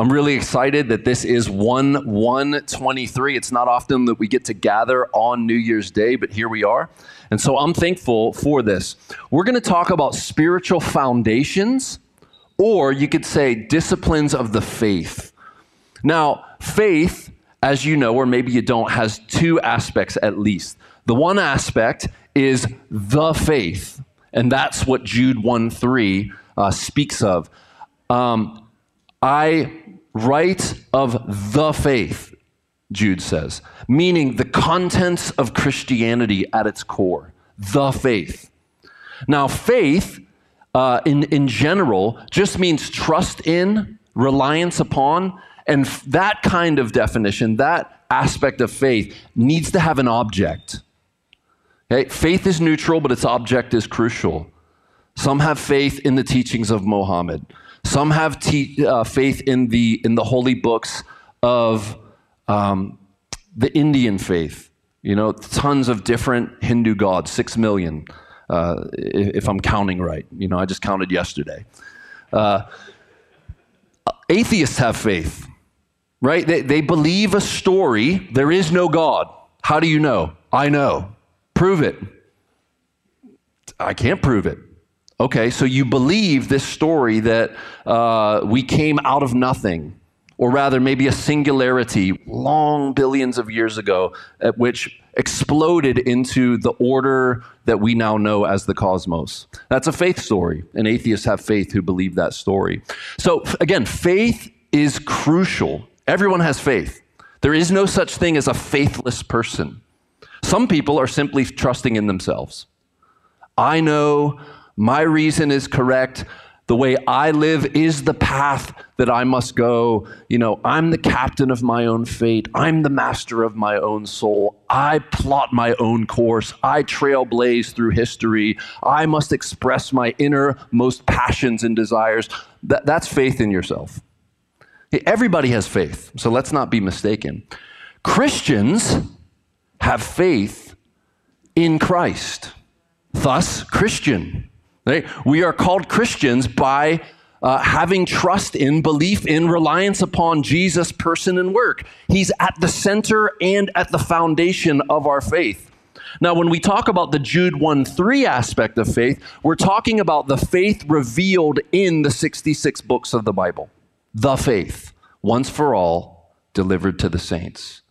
I'm really excited that this is 1 123. It's not often that we get to gather on New Year's Day, but here we are. And so I'm thankful for this. We're going to talk about spiritual foundations, or you could say disciplines of the faith. Now, faith, as you know, or maybe you don't, has two aspects at least. The one aspect is the faith, and that's what Jude 1 3 uh, speaks of. Um, I write of the faith, Jude says, meaning the contents of Christianity at its core, the faith. Now, faith uh, in, in general just means trust in, reliance upon, and f- that kind of definition, that aspect of faith, needs to have an object. Okay? Faith is neutral, but its object is crucial. Some have faith in the teachings of Mohammed. Some have te- uh, faith in the, in the holy books of um, the Indian faith. You know, tons of different Hindu gods, six million, uh, if I'm counting right. You know, I just counted yesterday. Uh, atheists have faith, right? They, they believe a story. There is no God. How do you know? I know. Prove it. I can't prove it. Okay, so you believe this story that uh, we came out of nothing, or rather, maybe a singularity long billions of years ago, at which exploded into the order that we now know as the cosmos. That's a faith story, and atheists have faith who believe that story. So, again, faith is crucial. Everyone has faith. There is no such thing as a faithless person. Some people are simply trusting in themselves. I know my reason is correct. The way I live is the path that I must go. You know, I'm the captain of my own fate. I'm the master of my own soul. I plot my own course. I trailblaze through history. I must express my innermost passions and desires. That, that's faith in yourself. Everybody has faith, so let's not be mistaken. Christians have faith in Christ, thus, Christian. Right? We are called Christians by uh, having trust in, belief in, reliance upon Jesus' person and work. He's at the center and at the foundation of our faith. Now, when we talk about the Jude 1 3 aspect of faith, we're talking about the faith revealed in the 66 books of the Bible. The faith, once for all, delivered to the saints.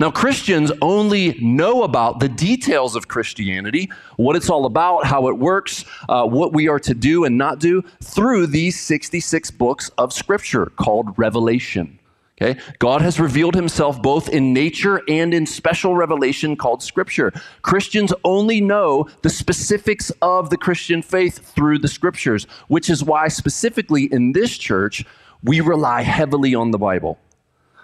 Now, Christians only know about the details of Christianity, what it's all about, how it works, uh, what we are to do and not do, through these 66 books of Scripture called Revelation. Okay? God has revealed himself both in nature and in special revelation called Scripture. Christians only know the specifics of the Christian faith through the Scriptures, which is why, specifically in this church, we rely heavily on the Bible.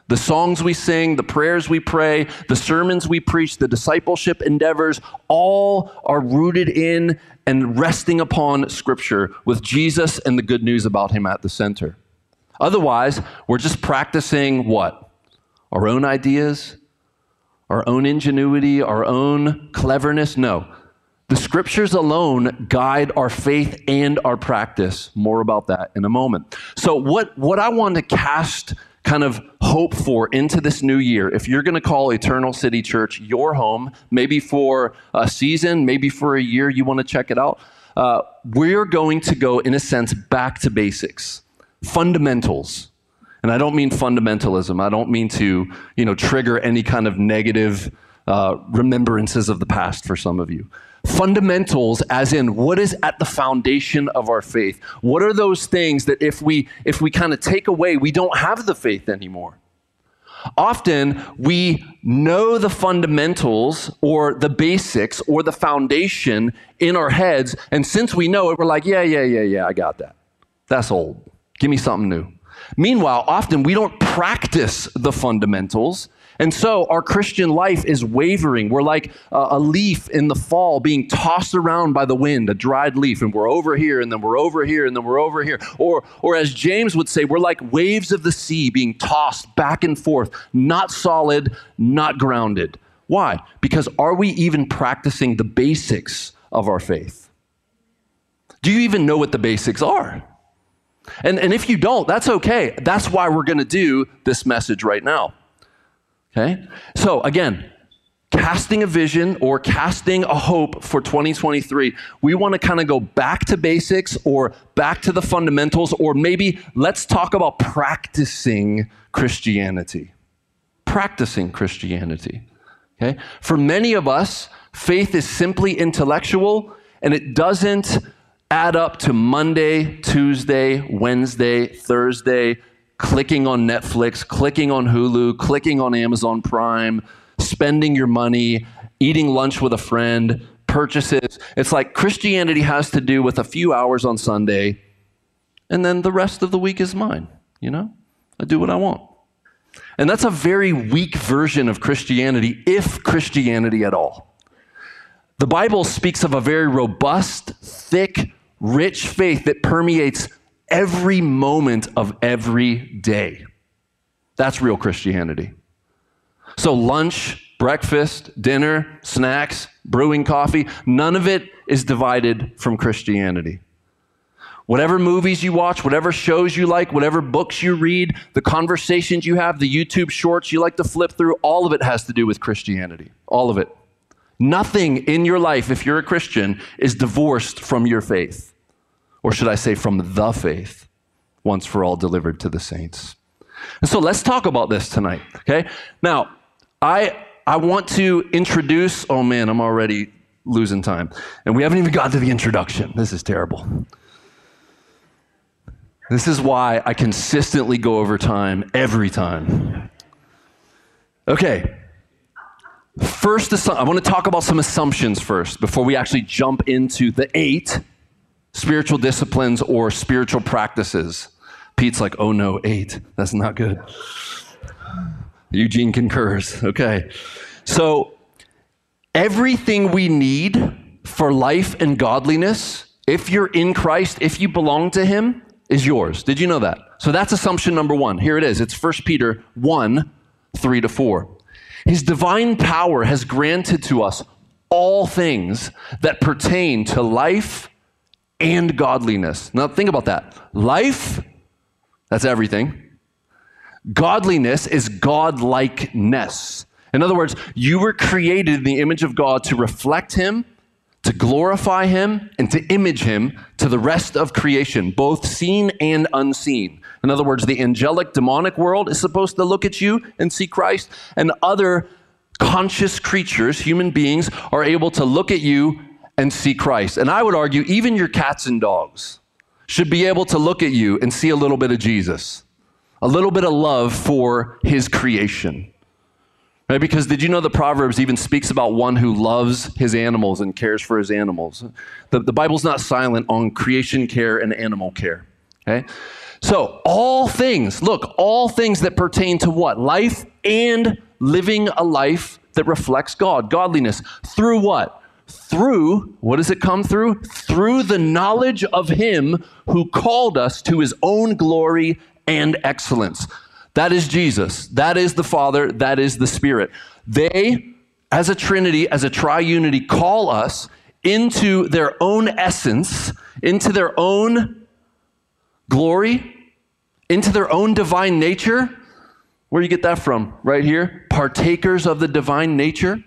The songs we sing, the prayers we pray, the sermons we preach, the discipleship endeavors, all are rooted in and resting upon Scripture with Jesus and the good news about Him at the center. Otherwise, we're just practicing what? Our own ideas, our own ingenuity, our own cleverness? No. The scriptures alone guide our faith and our practice. More about that in a moment. So, what, what I want to cast kind of hope for into this new year, if you're going to call Eternal City Church your home, maybe for a season, maybe for a year, you want to check it out, uh, we're going to go, in a sense, back to basics, fundamentals. And I don't mean fundamentalism. I don't mean to, you know, trigger any kind of negative uh, remembrances of the past for some of you. Fundamentals as in what is at the foundation of our faith? What are those things that if we if we kind of take away we don't have the faith anymore? Often we know the fundamentals or the basics or the foundation in our heads and since we know it we're like yeah yeah yeah yeah i got that. That's old. Give me something new. Meanwhile often we don't practice the fundamentals and so our Christian life is wavering. We're like a leaf in the fall being tossed around by the wind, a dried leaf, and we're over here, and then we're over here, and then we're over here. Or, or as James would say, we're like waves of the sea being tossed back and forth, not solid, not grounded. Why? Because are we even practicing the basics of our faith? Do you even know what the basics are? And, and if you don't, that's okay. That's why we're going to do this message right now. Okay? So, again, casting a vision or casting a hope for 2023, we want to kind of go back to basics or back to the fundamentals, or maybe let's talk about practicing Christianity. Practicing Christianity. Okay? For many of us, faith is simply intellectual and it doesn't add up to Monday, Tuesday, Wednesday, Thursday, clicking on Netflix, clicking on Hulu, clicking on Amazon Prime, spending your money, eating lunch with a friend, purchases. It's like Christianity has to do with a few hours on Sunday, and then the rest of the week is mine. You know, I do what I want. And that's a very weak version of Christianity, if Christianity at all. The Bible speaks of a very robust, thick, rich faith that permeates every moment of every day. That's real Christianity. So, lunch, breakfast, dinner, snacks, brewing coffee, none of it is divided from Christianity. Whatever movies you watch, whatever shows you like, whatever books you read, the conversations you have, the YouTube shorts you like to flip through, all of it has to do with Christianity. All of it. Nothing in your life, if you're a Christian, is divorced from your faith or should I say from the faith, once for all delivered to the saints. And so let's talk about this tonight, okay? Now, I I want to introduce, oh man, I'm already losing time. And we haven't even got to the introduction. This is terrible. This is why I consistently go over time every time. Okay. First, I want to talk about some assumptions first before we actually jump into the eight spiritual disciplines or spiritual practices. Pete's like, oh no, eight. That's not good. Eugene concurs. Okay. So, everything we need for life and godliness, if you're in Christ, if you belong to Him, is yours. Did you know that? So, that's assumption number one. Here it is. It's 1 Peter 1 3 to 4. His divine power has granted to us all things that pertain to life and godliness. Now, think about that. Life, that's everything. Godliness is godlikeness. In other words, you were created in the image of God to reflect Him, to glorify Him, and to image Him to the rest of creation, both seen and unseen. In other words, the angelic demonic world is supposed to look at you and see Christ, and other conscious creatures, human beings, are able to look at you and see Christ. And I would argue, even your cats and dogs should be able to look at you and see a little bit of Jesus, a little bit of love for his creation. Right? Because did you know the Proverbs even speaks about one who loves his animals and cares for his animals? The, the Bible's not silent on creation care and animal care. Okay? So, all things, look, all things that pertain to what? Life and living a life that reflects God, godliness. Through what? Through, what does it come through? Through the knowledge of Him who called us to His own glory and excellence. That is Jesus. That is the Father. That is the Spirit. They, as a Trinity, as a triunity, call us into their own essence, into their own glory, into their own divine nature. Where do you get that from? Right here. Partakers of the divine nature.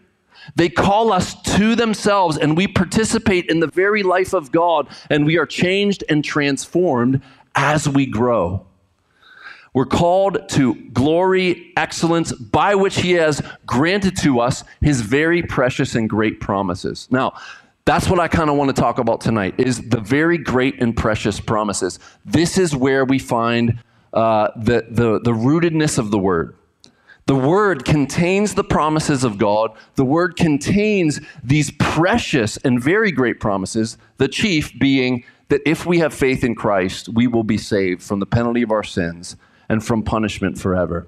They call us to themselves, and we participate in the very life of God, and we are changed and transformed as we grow. We're called to glory, excellence, by which He has granted to us His very precious and great promises. Now, that's what I kind of want to talk about tonight is the very great and precious promises. This is where we find uh, the, the, the rootedness of the word. The Word contains the promises of God. The Word contains these precious and very great promises, the chief being that if we have faith in Christ, we will be saved from the penalty of our sins and from punishment forever.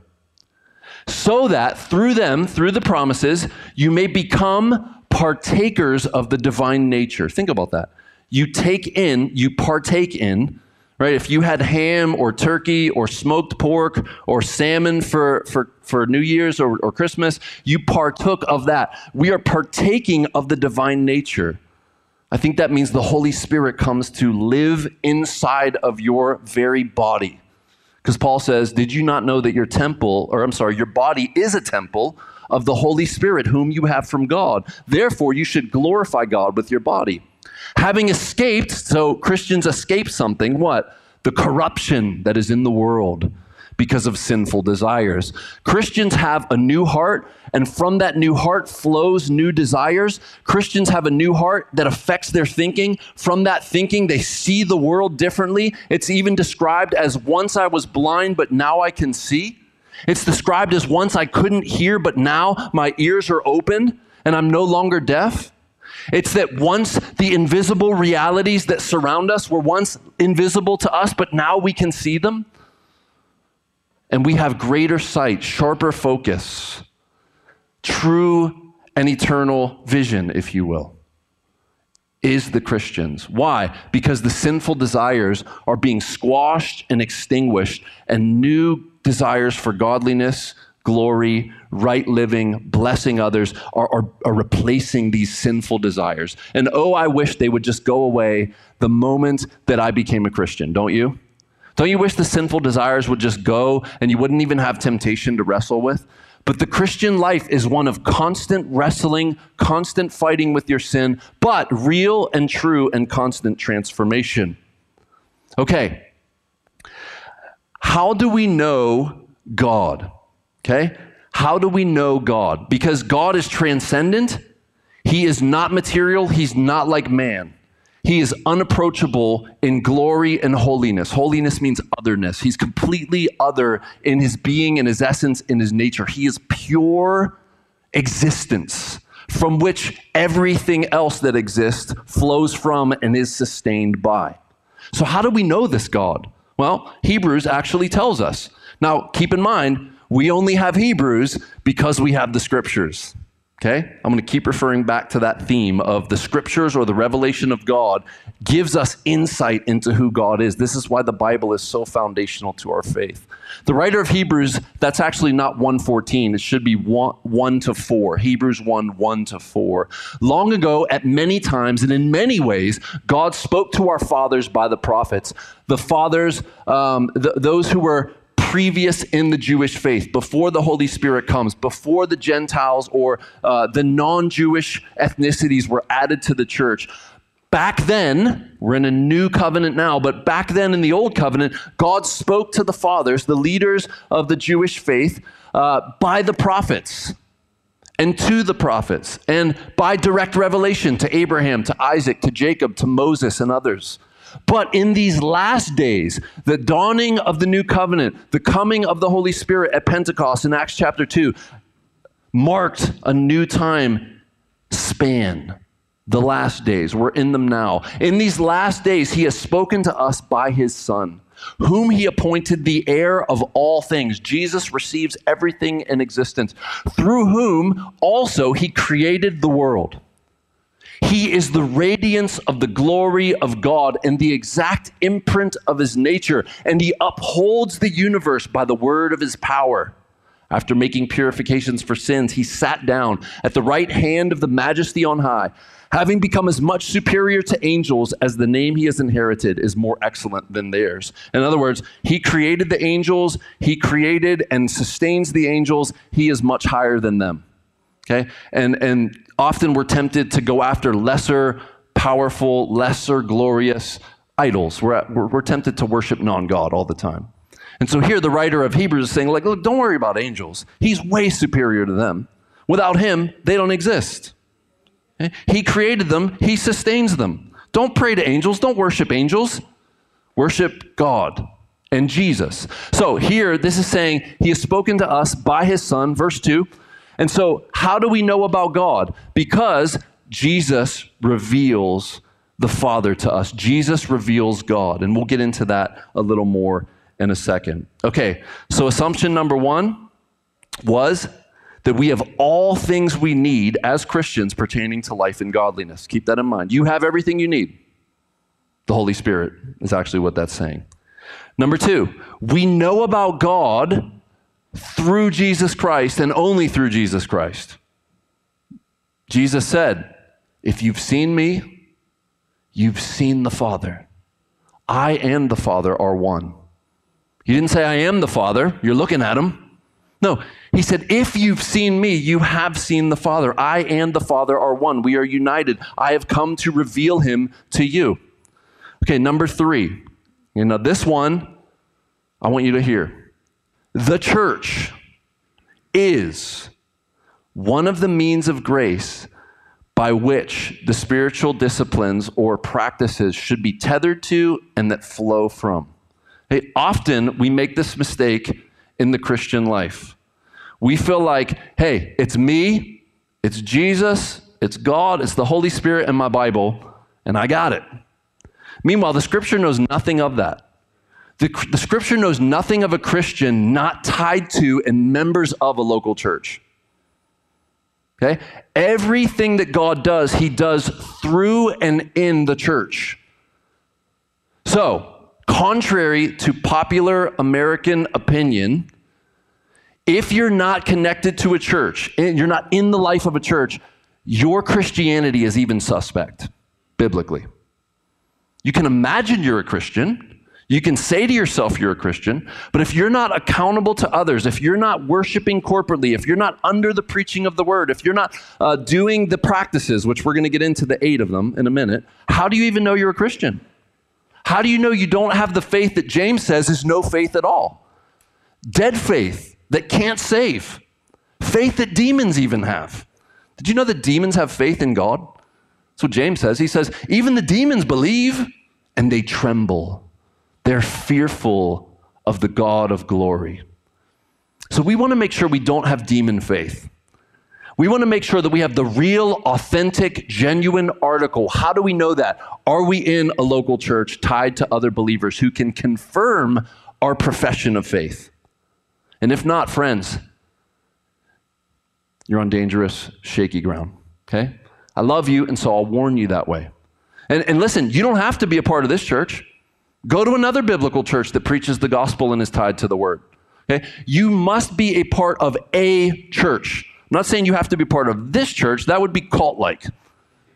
So that through them, through the promises, you may become partakers of the divine nature. Think about that. You take in, you partake in right? If you had ham or turkey or smoked pork or salmon for, for, for New Year's or, or Christmas, you partook of that. We are partaking of the divine nature. I think that means the Holy Spirit comes to live inside of your very body. Because Paul says, Did you not know that your temple, or I'm sorry, your body is a temple of the Holy Spirit, whom you have from God? Therefore, you should glorify God with your body. Having escaped, so Christians escape something, what? The corruption that is in the world because of sinful desires. Christians have a new heart, and from that new heart flows new desires. Christians have a new heart that affects their thinking. From that thinking, they see the world differently. It's even described as once I was blind, but now I can see. It's described as once I couldn't hear, but now my ears are opened and I'm no longer deaf. It's that once the invisible realities that surround us were once invisible to us, but now we can see them and we have greater sight, sharper focus, true and eternal vision, if you will, is the Christians. Why? Because the sinful desires are being squashed and extinguished, and new desires for godliness, glory, right living, blessing others are, are, are, replacing these sinful desires. And oh, I wish they would just go away the moment that I became a Christian, don't you? Don't you wish the sinful desires would just go and you wouldn't even have temptation to wrestle with? But the Christian life is one of constant wrestling, constant fighting with your sin, but real and true and constant transformation. Okay. How do we know God? Okay? How do we know God? Because God is transcendent. He is not material. He's not like man. He is unapproachable in glory and holiness. Holiness means otherness. He's completely other in his being, in his essence, in his nature. He is pure existence from which everything else that exists flows from and is sustained by. So, how do we know this God? Well, Hebrews actually tells us. Now, keep in mind, we only have Hebrews because we have the scriptures. Okay? I'm going to keep referring back to that theme of the scriptures or the revelation of God gives us insight into who God is. This is why the Bible is so foundational to our faith. The writer of Hebrews, that's actually not 114. It should be 1, 1 to 4. Hebrews 1, 1 to 4. Long ago, at many times and in many ways, God spoke to our fathers by the prophets. The fathers, um, th- those who were previous in the Jewish faith, before the Holy Spirit comes, before the Gentiles or uh, the non Jewish ethnicities were added to the church. Back then, we're in a new covenant now, but back then in the old covenant, God spoke to the fathers, the leaders of the Jewish faith, uh, by the prophets and to the prophets, and by direct revelation to Abraham, to Isaac, to Jacob, to Moses, and others. But in these last days, the dawning of the new covenant, the coming of the Holy Spirit at Pentecost in Acts chapter 2, marked a new time span. The last days, we're in them now. In these last days, he has spoken to us by his Son, whom he appointed the heir of all things. Jesus receives everything in existence, through whom also he created the world. He is the radiance of the glory of God and the exact imprint of his nature, and he upholds the universe by the word of his power. After making purifications for sins, he sat down at the right hand of the majesty on high, having become as much superior to angels as the name he has inherited is more excellent than theirs. In other words, he created the angels, he created and sustains the angels, he is much higher than them. Okay? And and often we're tempted to go after lesser powerful, lesser glorious idols. We're, at, we're, tempted to worship non God all the time. And so here the writer of Hebrews is saying, like, look, don't worry about angels. He's way superior to them. Without him, they don't exist. Okay? He created them, he sustains them. Don't pray to angels, don't worship angels. Worship God and Jesus. So here, this is saying he has spoken to us by his son, verse 2 and so, how do we know about God? Because Jesus reveals the Father to us. Jesus reveals God. And we'll get into that a little more in a second. Okay, so assumption number one was that we have all things we need as Christians pertaining to life and godliness. Keep that in mind. You have everything you need. The Holy Spirit is actually what that's saying. Number two, we know about God through Jesus Christ and only through Jesus Christ. Jesus said, If you've seen me, you've seen the Father. I and the Father are one. He didn't say, I am the Father. You're looking at him. No, he said, If you've seen me, you have seen the Father. I and the Father are one. We are united. I have come to reveal him to you. Okay, number three. You know, this one I want you to hear. The church is one of the means of grace by which the spiritual disciplines or practices should be tethered to and that flow from. Hey, often we make this mistake in the Christian life. We feel like, hey, it's me, it's Jesus, it's God, it's the Holy Spirit, and my Bible, and I got it. Meanwhile, the scripture knows nothing of that. The, the scripture knows nothing of a Christian not tied to and members of a local church. Okay? Everything that God does, He does through and in the church. So, contrary to popular American opinion, if you're not connected to a church, and you're not in the life of a church, your Christianity is even suspect, biblically. You can imagine you're a Christian. You can say to yourself you're a Christian, but if you're not accountable to others, if you're not worshiping corporately, if you're not under the preaching of the word, if you're not uh, doing the practices, which we're going to get into the eight of them in a minute, how do you even know you're a Christian? How do you know you don't have the faith that James says is no faith at all? Dead faith that can't save, faith that demons even have. Did you know that demons have faith in God? That's what James says. He says, even the demons believe and they tremble. They're fearful of the God of glory. So we want to make sure we don't have demon faith. We want to make sure that we have the real, authentic, genuine article. How do we know that? Are we in a local church tied to other believers who can confirm our profession of faith? And if not, friends, you're on dangerous, shaky ground. Okay? I love you, and so I'll warn you that way. And, and listen, you don't have to be a part of this church. Go to another biblical church that preaches the gospel and is tied to the word. Okay? You must be a part of a church. I'm not saying you have to be part of this church, that would be cult like.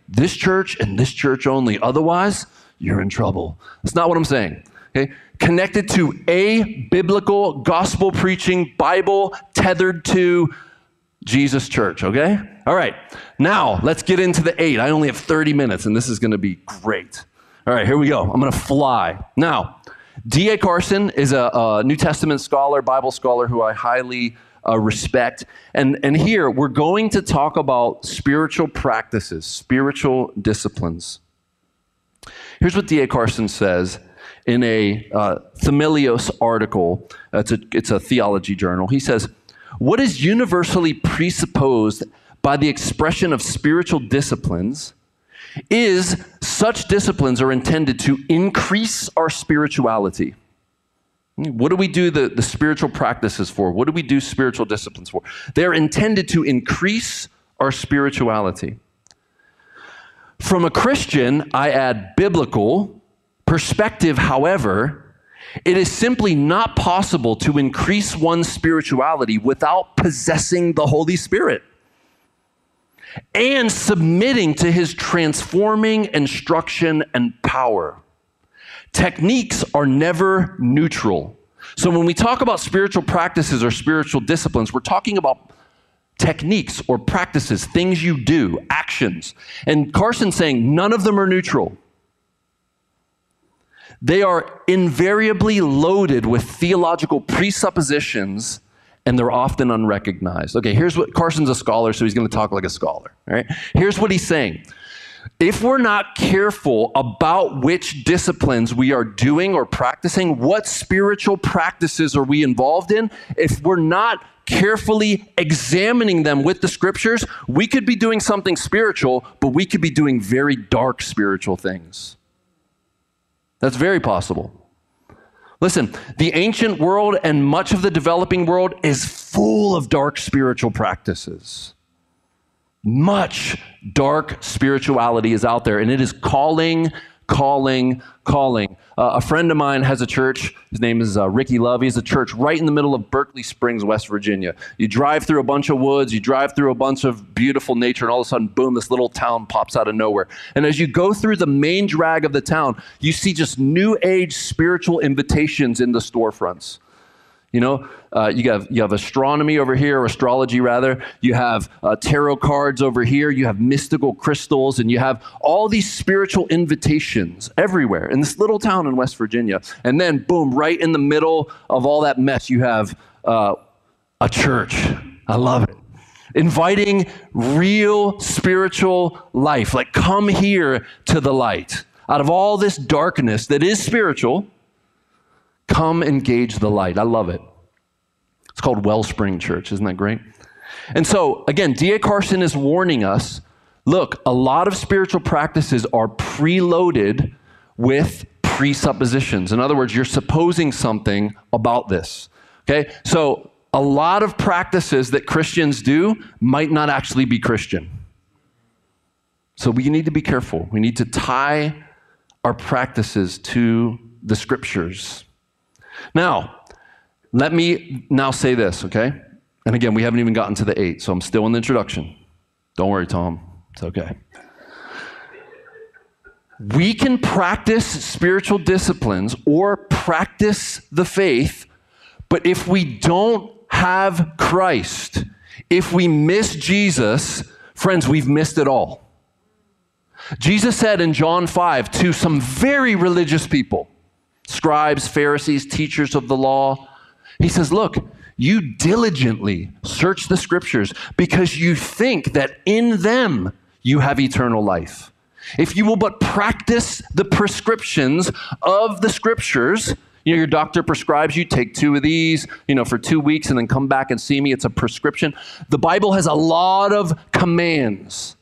This church and this church only. Otherwise, you're in trouble. That's not what I'm saying. Okay? Connected to a biblical, gospel preaching, Bible tethered to Jesus church, okay? All right. Now, let's get into the eight. I only have 30 minutes, and this is going to be great. All right, here we go. I'm going to fly. Now, D.A. Carson is a, a New Testament scholar, Bible scholar who I highly uh, respect. And, and here we're going to talk about spiritual practices, spiritual disciplines. Here's what D.A. Carson says in a uh, article. It's a, it's a theology journal. He says, What is universally presupposed by the expression of spiritual disciplines is such disciplines are intended to increase our spirituality. What do we do the, the spiritual practices for? What do we do spiritual disciplines for? They're intended to increase our spirituality. From a Christian, I add biblical perspective, however, it is simply not possible to increase one's spirituality without possessing the Holy Spirit and submitting to his transforming instruction and power. Techniques are never neutral. So when we talk about spiritual practices or spiritual disciplines, we're talking about techniques or practices, things you do, actions. And Carson's saying none of them are neutral. They are invariably loaded with theological presuppositions and they're often unrecognized. Okay, here's what Carson's a scholar, so he's going to talk like a scholar. All right, here's what he's saying. If we're not careful about which disciplines we are doing or practicing, what spiritual practices are we involved in, if we're not carefully examining them with the scriptures, we could be doing something spiritual, but we could be doing very dark spiritual things. That's very possible. Listen, the ancient world and much of the developing world is full of dark spiritual practices. Much dark spirituality is out there, and it is calling calling, calling. Uh, a friend of mine has a church. His name is uh, Ricky Love. He has a church right in the middle of Berkeley Springs, West Virginia. You drive through a bunch of woods, you drive through a bunch of beautiful nature, and all of a sudden, boom, this little town pops out of nowhere. And as you go through the main drag of the town, you see just new age spiritual invitations in the storefronts. You know, uh, you have you have astronomy over here, astrology rather. You have uh, tarot cards over here. You have mystical crystals, and you have all these spiritual invitations everywhere in this little town in West Virginia. And then, boom, right in the middle of all that mess, you have uh, a church. I love it. Inviting real spiritual life, like come here to the light. Out of all this darkness that is spiritual, Come engage the light. I love it. It's called Wellspring Church. Isn't that great? And so, again, D.A. Carson is warning us look, a lot of spiritual practices are preloaded with presuppositions. In other words, you're supposing something about this. Okay? So, a lot of practices that Christians do might not actually be Christian. So, we need to be careful. We need to tie our practices to the scriptures. Now, let me now say this, okay? And again, we haven't even gotten to the eight, so I'm still in the introduction. Don't worry, Tom. It's okay. We can practice spiritual disciplines or practice the faith, but if we don't have Christ, if we miss Jesus, friends, we've missed it all. Jesus said in John 5 to some very religious people, scribes, Pharisees, teachers of the law. He says, Look, you diligently search the scriptures because you think that in them you have eternal life. If you will but practice the prescriptions of the scriptures, you know, your doctor prescribes you take two of these, you know, for two weeks and then come back and see me. It's a prescription. The Bible has a lot of commands.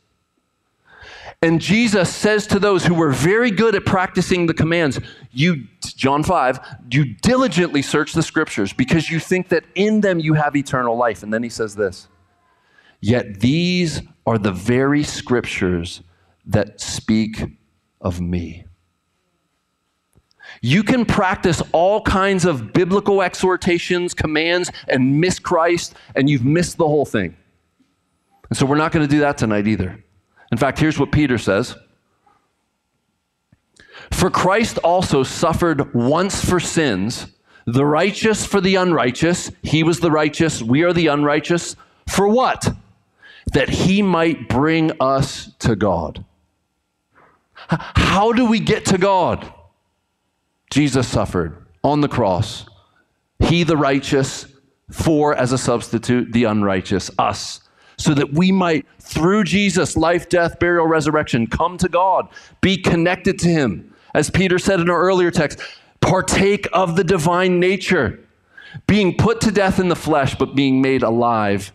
And Jesus says to those who were very good at practicing the commands, you, John 5, you diligently search the scriptures because you think that in them you have eternal life. And then he says this Yet these are the very scriptures that speak of me. You can practice all kinds of biblical exhortations, commands, and miss Christ, and you've missed the whole thing. And so we're not going to do that tonight either. In fact, here's what Peter says For Christ also suffered once for sins, the righteous for the unrighteous. He was the righteous, we are the unrighteous. For what? That he might bring us to God. How do we get to God? Jesus suffered on the cross. He, the righteous, for as a substitute, the unrighteous, us so that we might, through Jesus' life, death, burial, resurrection, come to God, be connected to Him. As Peter said in our earlier text, partake of the divine nature, being put to death in the flesh, but being made alive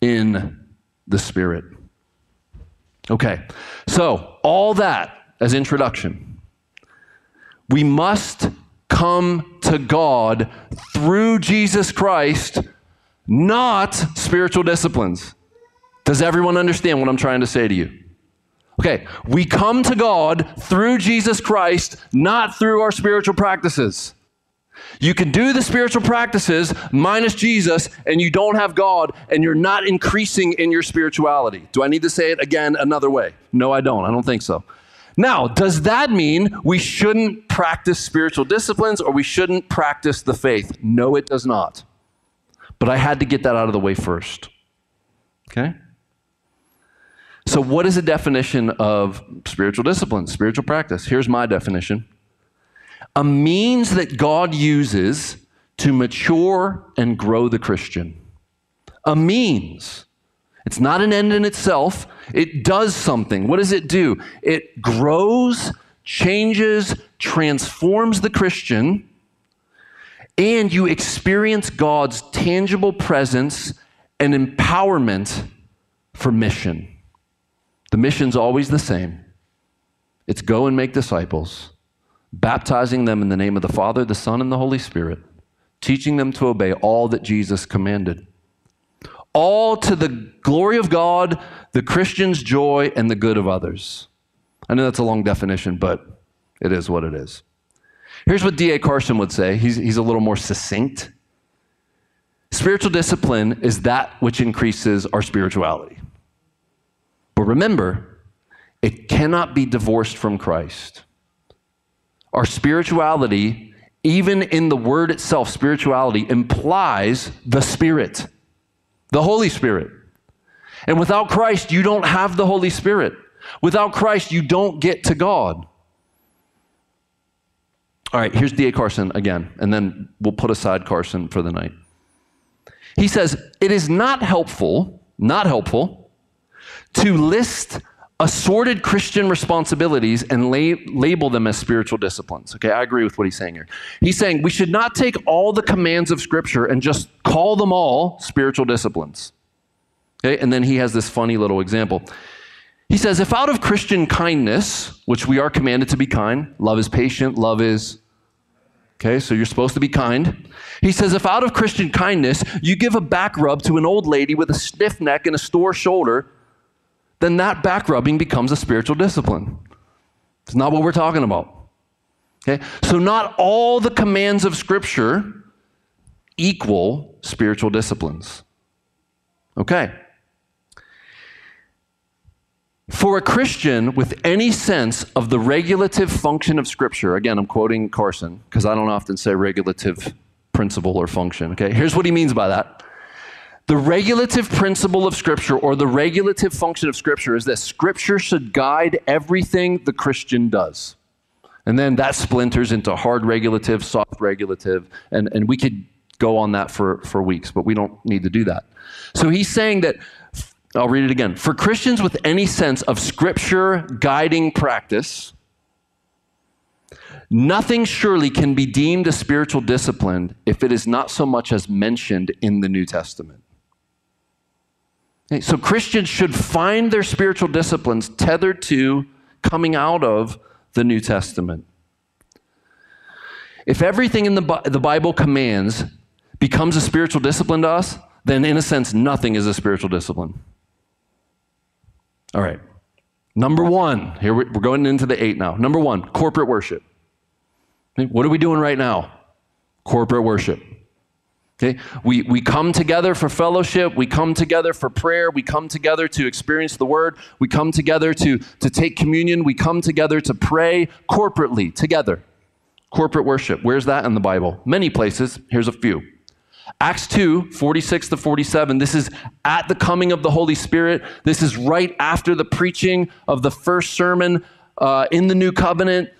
in the Spirit. Okay, so all that as introduction. We must come to God through Jesus Christ, not spiritual disciplines. Does everyone understand what I'm trying to say to you? Okay, we come to God through Jesus Christ, not through our spiritual practices. You can do the spiritual practices minus Jesus, and you don't have God, and you're not increasing in your spirituality. Do I need to say it again another way? No, I don't. I don't think so. Now, does that mean we shouldn't practice spiritual disciplines or we shouldn't practice the faith? No, it does not. But I had to get that out of the way first. Okay? So, what is the definition of spiritual discipline, spiritual practice? Here's my definition a means that God uses to mature and grow the Christian. A means. It's not an end in itself, it does something. What does it do? It grows, changes, transforms the Christian, and you experience God's tangible presence and empowerment for mission. The mission's always the same it's go and make disciples, baptizing them in the name of the Father, the Son, and the Holy Spirit, teaching them to obey all that Jesus commanded. All to the glory of God, the Christian's joy, and the good of others. I know that's a long definition, but It is what it is. Here's what D.A. Carson would say he's, he's a little more succinct. Spiritual discipline is that which increases our spirituality. But remember, it cannot be divorced from Christ. Our spirituality, even in the word itself, spirituality implies the Spirit, the Holy Spirit. And without Christ, you don't have the Holy Spirit. Without Christ, you don't get to God. All right, here's D.A. Carson again, and then we'll put aside Carson for the night. He says, It is not helpful, not helpful, to list assorted Christian responsibilities and la- label them as spiritual disciplines. Okay, I agree with what he's saying here. He's saying we should not take all the commands of Scripture and just call them all spiritual disciplines. Okay, and then he has this funny little example. He says, if out of Christian kindness, which we are commanded to be kind, love is patient, love is, okay, so you're supposed to be kind. He says, if out of Christian kindness you give a back rub to an old lady with a stiff neck and a sore shoulder, then that back rubbing becomes a spiritual discipline. It's not what we're talking about. Okay? So, not all the commands of Scripture equal spiritual disciplines. Okay. For a Christian with any sense of the regulative function of Scripture, again, I'm quoting Carson because I don't often say regulative principle or function. Okay, here's what he means by that. The regulative principle of Scripture or the regulative function of Scripture is that Scripture should guide everything the Christian does. And then that splinters into hard regulative, soft regulative, and, and we could go on that for, for weeks, but we don't need to do that. So he's saying that I'll read it again. For Christians with any sense of scripture guiding practice, nothing surely can be deemed a spiritual discipline if it is not so much as mentioned in the New Testament. So Christians should find their spiritual disciplines tethered to coming out of the New Testament. If everything in the, the Bible commands becomes a spiritual discipline to us, then in a sense, nothing is a spiritual discipline. All right. Number one, here we're going into the eight now. Number one, corporate worship. What are we doing right now? Corporate worship. Okay? We, we come together for fellowship. We come together for prayer. We come together to experience the word. We come together to, to take communion. We come together to pray corporately, together. Corporate worship. Where's that in the Bible? Many places. Here's a few. Acts 2, 46 to 47, this is at the coming of the Holy Spirit. This is right after the preaching of the first sermon uh, in the new covenant,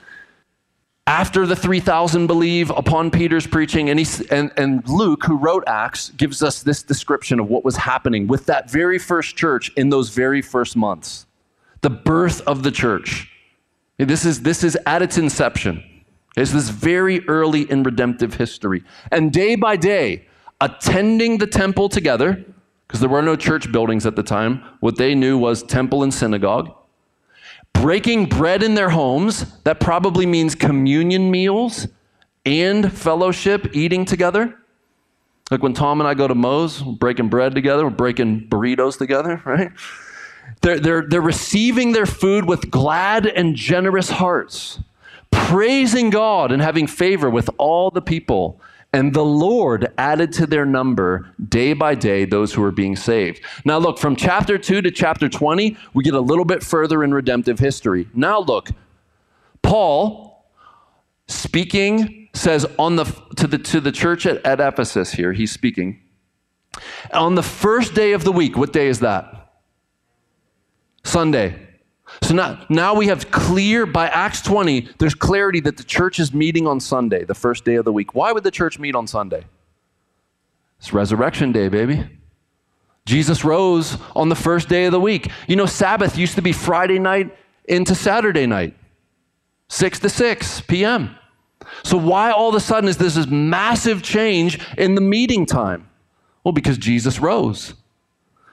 after the 3,000 believe upon Peter's preaching. And, he, and, and Luke, who wrote Acts, gives us this description of what was happening with that very first church in those very first months the birth of the church. This is, this is at its inception. It's this very early in redemptive history. And day by day, attending the temple together, because there were no church buildings at the time. What they knew was temple and synagogue. Breaking bread in their homes, that probably means communion meals and fellowship, eating together. Like when Tom and I go to Moe's, we're breaking bread together, we're breaking burritos together, right? They're, they're, they're receiving their food with glad and generous hearts, praising God and having favor with all the people. And the Lord added to their number day by day those who were being saved. Now, look, from chapter 2 to chapter 20, we get a little bit further in redemptive history. Now, look, Paul speaking says on the, to, the, to the church at, at Ephesus here, he's speaking. On the first day of the week, what day is that? Sunday. So now, now we have clear, by Acts 20, there's clarity that the church is meeting on Sunday, the first day of the week. Why would the church meet on Sunday? It's resurrection day, baby. Jesus rose on the first day of the week. You know, Sabbath used to be Friday night into Saturday night, 6 to 6 p.m. So, why all of a sudden is this, this massive change in the meeting time? Well, because Jesus rose.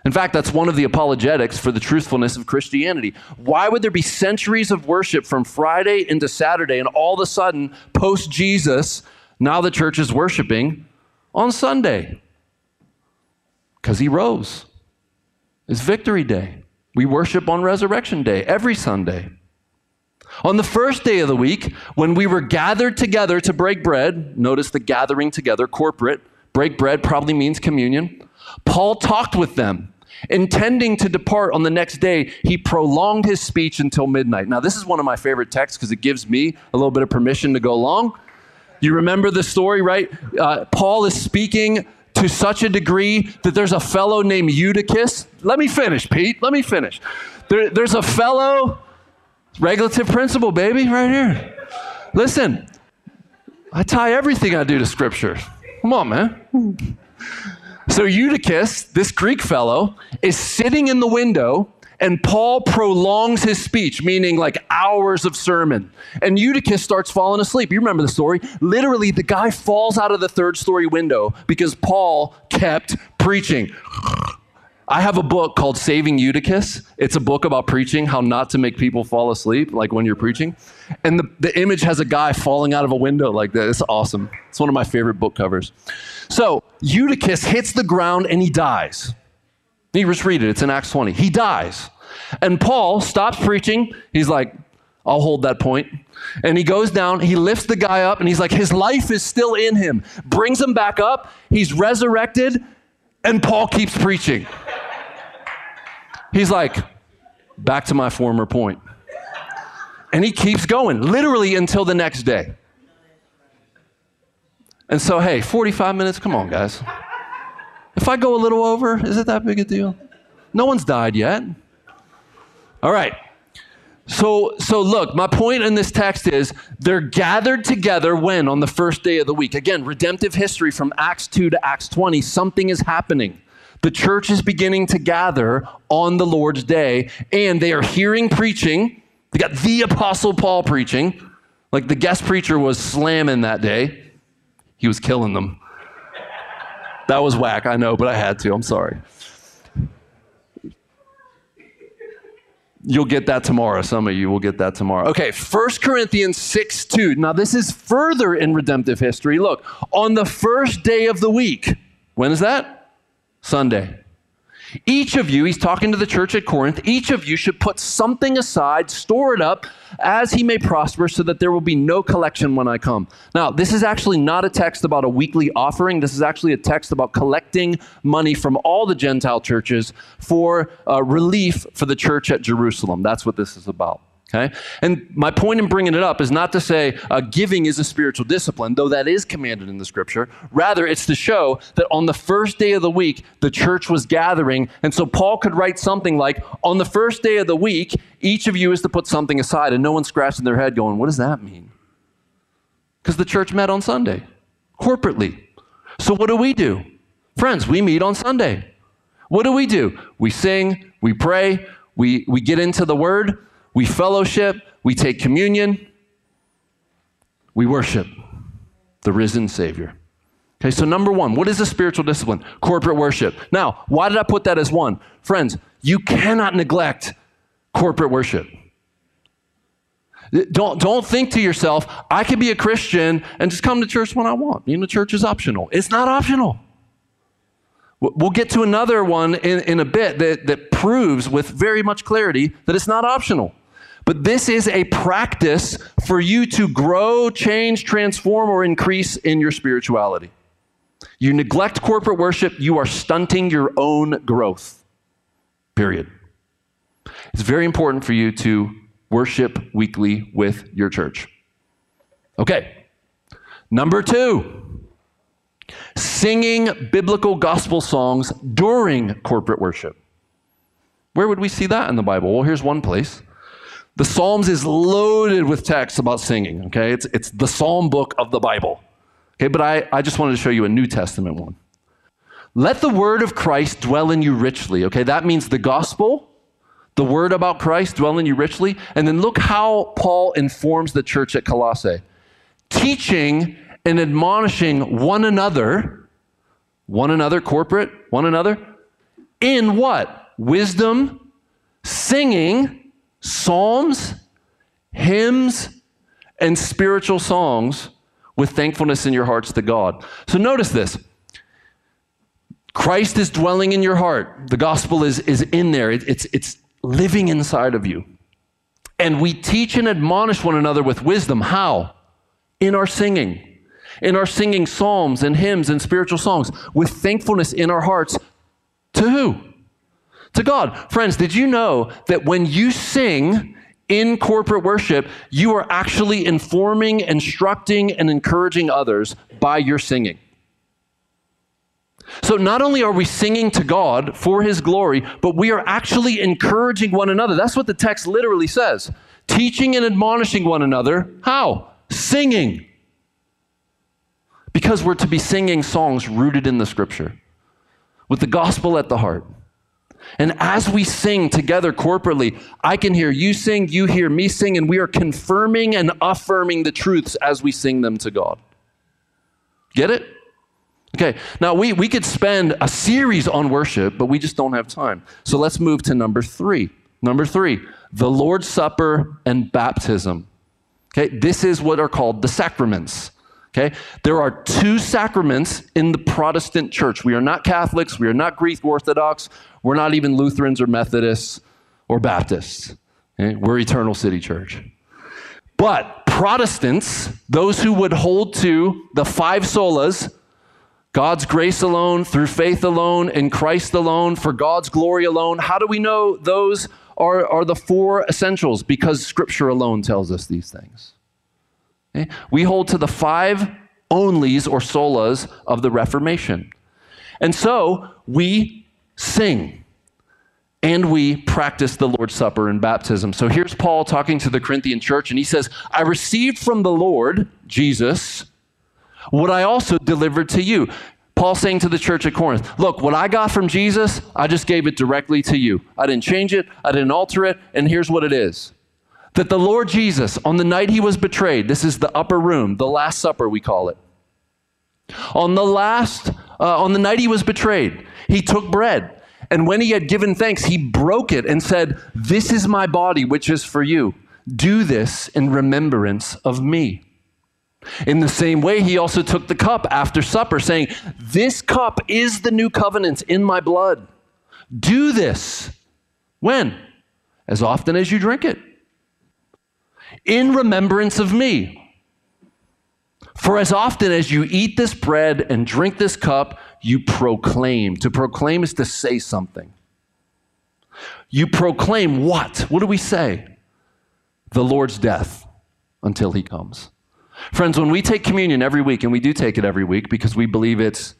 In fact, that's one of the apologetics for the truthfulness of Christianity. Why would there be centuries of worship from Friday into Saturday, and all of a sudden, post Jesus, now the church is worshiping on Sunday? Because he rose. It's Victory Day. We worship on Resurrection Day every Sunday. On the first day of the week, when we were gathered together to break bread, notice the gathering together, corporate, break bread probably means communion. Paul talked with them. Intending to depart on the next day, he prolonged his speech until midnight. Now, this is one of my favorite texts because it gives me a little bit of permission to go long. You remember the story, right? Uh, Paul is speaking to such a degree that there's a fellow named Eutychus. Let me finish, Pete. Let me finish. There, there's a fellow, regulative principle, baby, right here. Listen, I tie everything I do to Scripture. Come on, man. So Eutychus, this Greek fellow, is sitting in the window and Paul prolongs his speech, meaning like hours of sermon. And Eutychus starts falling asleep. You remember the story? Literally, the guy falls out of the third story window because Paul kept preaching. I have a book called Saving Eutychus. It's a book about preaching, how not to make people fall asleep, like when you're preaching. And the, the image has a guy falling out of a window like that. It's awesome. It's one of my favorite book covers. So Eutychus hits the ground and he dies. You just read it, it's in Acts 20. He dies. And Paul stops preaching. He's like, I'll hold that point. And he goes down, he lifts the guy up, and he's like, his life is still in him. Brings him back up. He's resurrected, and Paul keeps preaching. He's like, back to my former point. And he keeps going, literally until the next day. And so, hey, 45 minutes, come on, guys. If I go a little over, is it that big a deal? No one's died yet. All right. So, so look, my point in this text is they're gathered together when? On the first day of the week. Again, redemptive history from Acts 2 to Acts 20, something is happening. The church is beginning to gather on the Lord's day, and they are hearing preaching. They got the Apostle Paul preaching. Like the guest preacher was slamming that day, he was killing them. That was whack, I know, but I had to. I'm sorry. You'll get that tomorrow. Some of you will get that tomorrow. Okay, 1 Corinthians 6 2. Now, this is further in redemptive history. Look, on the first day of the week, when is that? Sunday. Each of you, he's talking to the church at Corinth, each of you should put something aside, store it up as he may prosper, so that there will be no collection when I come. Now, this is actually not a text about a weekly offering. This is actually a text about collecting money from all the Gentile churches for uh, relief for the church at Jerusalem. That's what this is about. Okay? And my point in bringing it up is not to say uh, giving is a spiritual discipline, though that is commanded in the scripture. Rather, it's to show that on the first day of the week, the church was gathering. And so Paul could write something like, on the first day of the week, each of you is to put something aside. And no one's scratching their head going, what does that mean? Because the church met on Sunday, corporately. So what do we do? Friends, we meet on Sunday. What do we do? We sing, we pray, we, we get into the word we fellowship, we take communion, we worship the risen Savior. Okay, so number one, what is a spiritual discipline? Corporate worship. Now, why did I put that as one? Friends, you cannot neglect corporate worship. Don't, don't think to yourself, I can be a Christian and just come to church when I want. You know, church is optional. It's not optional. We'll get to another one in, in a bit that, that proves with very much clarity that it's not optional. But this is a practice for you to grow, change, transform, or increase in your spirituality. You neglect corporate worship, you are stunting your own growth. Period. It's very important for you to worship weekly with your church. Okay. Number two, singing biblical gospel songs during corporate worship. Where would we see that in the Bible? Well, here's one place. The Psalms is loaded with texts about singing, okay? It's, it's the Psalm book of the Bible. Okay, but I, I just wanted to show you a New Testament one. Let the word of Christ dwell in you richly, okay? That means the gospel, the word about Christ dwell in you richly. And then look how Paul informs the church at Colossae teaching and admonishing one another, one another, corporate, one another, in what? Wisdom, singing, psalms, hymns, and spiritual songs with thankfulness in your hearts to God. So notice this. Christ is dwelling in your heart. The gospel is, is in there. It, it's, it's living inside of you. And we teach and admonish one another with wisdom. How? In our singing. In our singing psalms and hymns and spiritual songs with thankfulness in our hearts. To who? To God. Friends, did you know that when you sing in corporate worship, you are actually informing, instructing, and encouraging others by your singing? So not only are we singing to God for his glory, but we are actually encouraging one another. That's what the text literally says. Teaching and admonishing one another. How? Singing. Because we're to be singing songs rooted in the scripture with the gospel at the heart. And as we sing together corporately, I can hear you sing, you hear me sing, and we are confirming and affirming the truths as we sing them to God. Get it? Okay, now we, we could spend a series on worship, but we just don't have time. So let's move to number three. Number three, the Lord's Supper and baptism. Okay, this is what are called the sacraments. Okay, there are two sacraments in the Protestant church. We are not Catholics, we are not Greek Orthodox, we're not even Lutherans or Methodists or Baptists. Okay? We're Eternal City Church. But Protestants, those who would hold to the five solas, God's grace alone, through faith alone, in Christ alone, for God's glory alone. How do we know those are, are the four essentials? Because Scripture alone tells us these things. Okay? We hold to the five onlys or solas of the Reformation. And so we sing and we practice the Lord's Supper and baptism. So here's Paul talking to the Corinthian church, and he says, I received from the Lord, Jesus, what I also delivered to you. Paul saying to the church at Corinth, Look, what I got from Jesus, I just gave it directly to you. I didn't change it, I didn't alter it, and here's what it is that the Lord Jesus, on the night he was betrayed, this is the upper room, the Last Supper, we call it. On the last, uh, on the night he was betrayed, he took bread. And when he had given thanks, he broke it and said, This is my body, which is for you. Do this in remembrance of me. In the same way, he also took the cup after supper, saying, This cup is the new covenant in my blood. Do this. When? As often as you drink it. In remembrance of me. For as often as you eat this bread and drink this cup, you proclaim. To proclaim is to say something. You proclaim what? What do we say? The Lord's death until he comes. Friends, when we take communion every week, and we do take it every week because we believe it's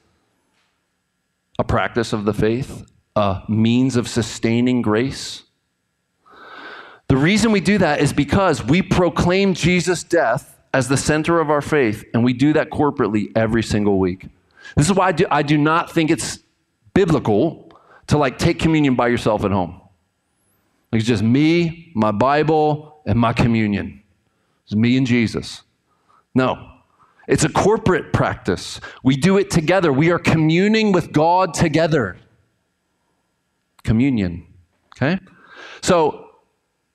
a practice of the faith, a means of sustaining grace. The reason we do that is because we proclaim Jesus' death as the center of our faith, and we do that corporately every single week. This is why I do, I do not think it's biblical to like take communion by yourself at home. It's just me, my Bible, and my communion. It's me and Jesus. No. It's a corporate practice. We do it together. We are communing with God together. Communion. Okay? So,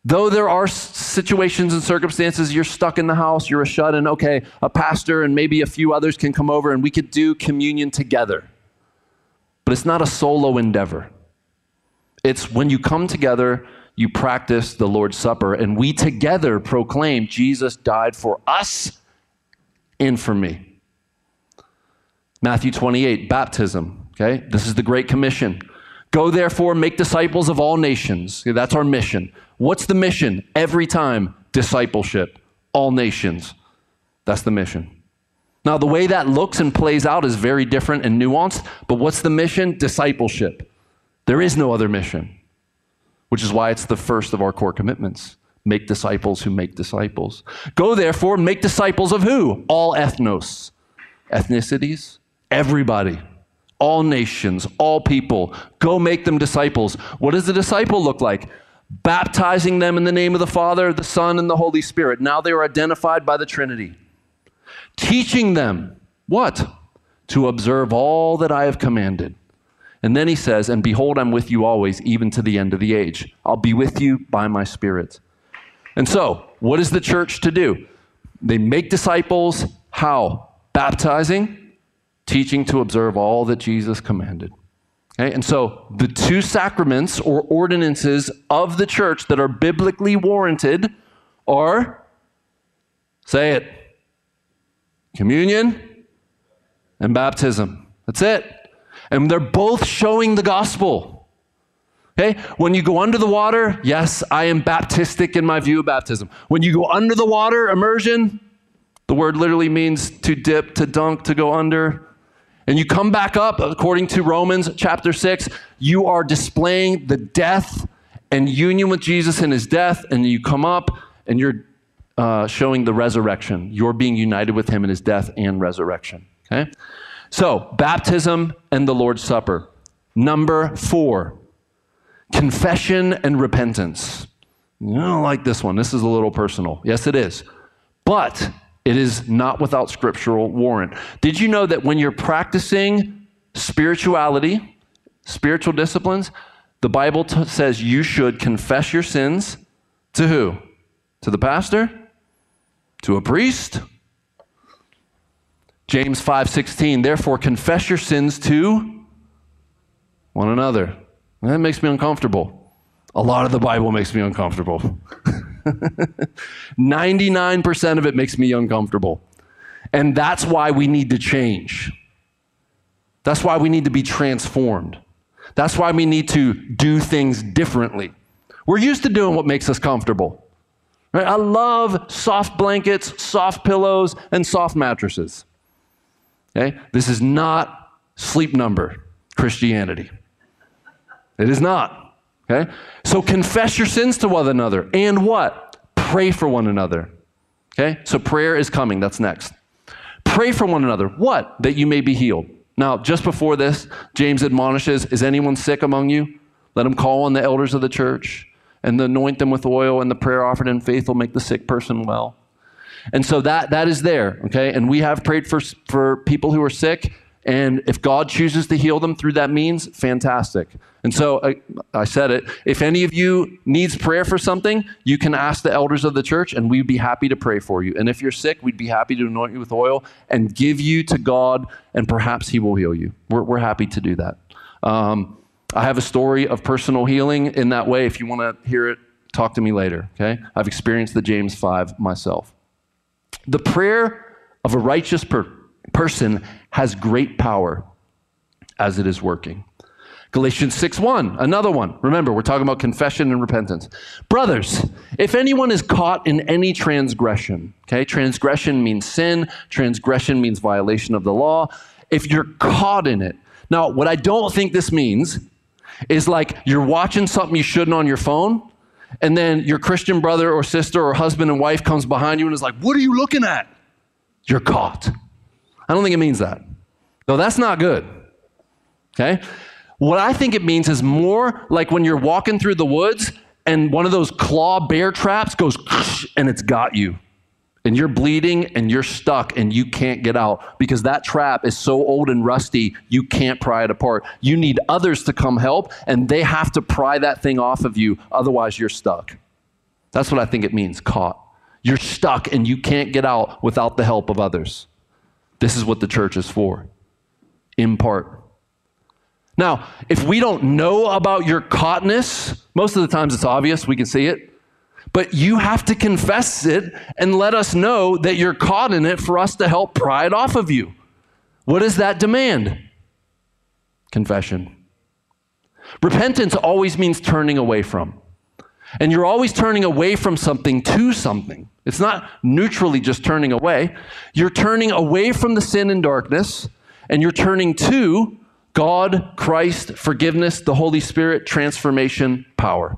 though there are situations and circumstances you're stuck in the house, you're a shut in, okay, a pastor and maybe a few others can come over and we could do communion together. But it's not a solo endeavor. It's when you come together, you practice the Lord's Supper, and we together proclaim Jesus died for us in for me. Matthew 28, baptism. Okay, this is the Great Commission. Go therefore, make disciples of all nations. That's our mission. What's the mission? Every time, discipleship, all nations. That's the mission. Now, the way that looks and plays out is very different and nuanced, but what's the mission? Discipleship. There is no other mission, which is why it's the first of our core commitments. Make disciples who make disciples. Go therefore, make disciples of who? All ethnos, ethnicities, everybody, all nations, all people. Go make them disciples. What does a disciple look like? Baptizing them in the name of the Father, the Son, and the Holy Spirit. Now they are identified by the Trinity. Teaching them what? To observe all that I have commanded. And then he says, And behold, I'm with you always, even to the end of the age. I'll be with you by my Spirit. And so, what is the church to do? They make disciples. How? Baptizing, teaching to observe all that Jesus commanded. Okay, and so the two sacraments or ordinances of the church that are biblically warranted are say it communion and baptism. That's it. And they're both showing the gospel. Okay? When you go under the water, yes, I am Baptistic in my view of baptism. When you go under the water, immersion, the word literally means to dip, to dunk, to go under. And you come back up, according to Romans chapter 6, you are displaying the death and union with Jesus in his death, and you come up and you're uh, showing the resurrection. You're being united with him in his death and resurrection. Okay? So, baptism and the Lord's Supper. Number four, confession and repentance. You don't like this one. This is a little personal. Yes, it is. But it is not without scriptural warrant. Did you know that when you're practicing spirituality, spiritual disciplines, the Bible t- says you should confess your sins to who? To the pastor? To a priest? James 5:16, therefore confess your sins to one another. That makes me uncomfortable. A lot of the Bible makes me uncomfortable. 99% of it makes me uncomfortable. And that's why we need to change. That's why we need to be transformed. That's why we need to do things differently. We're used to doing what makes us comfortable. Right? I love soft blankets, soft pillows, and soft mattresses. Okay? This is not sleep number Christianity. It is not. Okay? So confess your sins to one another. And what? Pray for one another. Okay? So prayer is coming. That's next. Pray for one another. What? That you may be healed. Now, just before this, James admonishes Is anyone sick among you? Let him call on the elders of the church and anoint them with oil, and the prayer offered in faith will make the sick person well. And so that, that is there, okay? And we have prayed for, for people who are sick, and if God chooses to heal them through that means, fantastic. And so I, I, said it. If any of you needs prayer for something, you can ask the elders of the church, and we'd be happy to pray for you. And if you're sick, we'd be happy to anoint you with oil and give you to God, and perhaps He will heal you. We're, we're happy to do that. Um, I have a story of personal healing in that way. If you want to hear it, talk to me later. Okay? I've experienced the James five myself. The prayer of a righteous per- person has great power as it is working. Galatians 6 1, another one. Remember, we're talking about confession and repentance. Brothers, if anyone is caught in any transgression, okay, transgression means sin, transgression means violation of the law. If you're caught in it, now, what I don't think this means is like you're watching something you shouldn't on your phone, and then your Christian brother or sister or husband and wife comes behind you and is like, What are you looking at? You're caught. I don't think it means that. No, that's not good. Okay? What I think it means is more like when you're walking through the woods and one of those claw bear traps goes and it's got you. And you're bleeding and you're stuck and you can't get out because that trap is so old and rusty, you can't pry it apart. You need others to come help and they have to pry that thing off of you, otherwise, you're stuck. That's what I think it means caught. You're stuck and you can't get out without the help of others. This is what the church is for, in part. Now, if we don't know about your caughtness, most of the times it's obvious, we can see it. But you have to confess it and let us know that you're caught in it for us to help pry it off of you. What does that demand? Confession. Repentance always means turning away from. And you're always turning away from something to something. It's not neutrally just turning away. You're turning away from the sin and darkness, and you're turning to God, Christ, forgiveness, the Holy Spirit, transformation, power.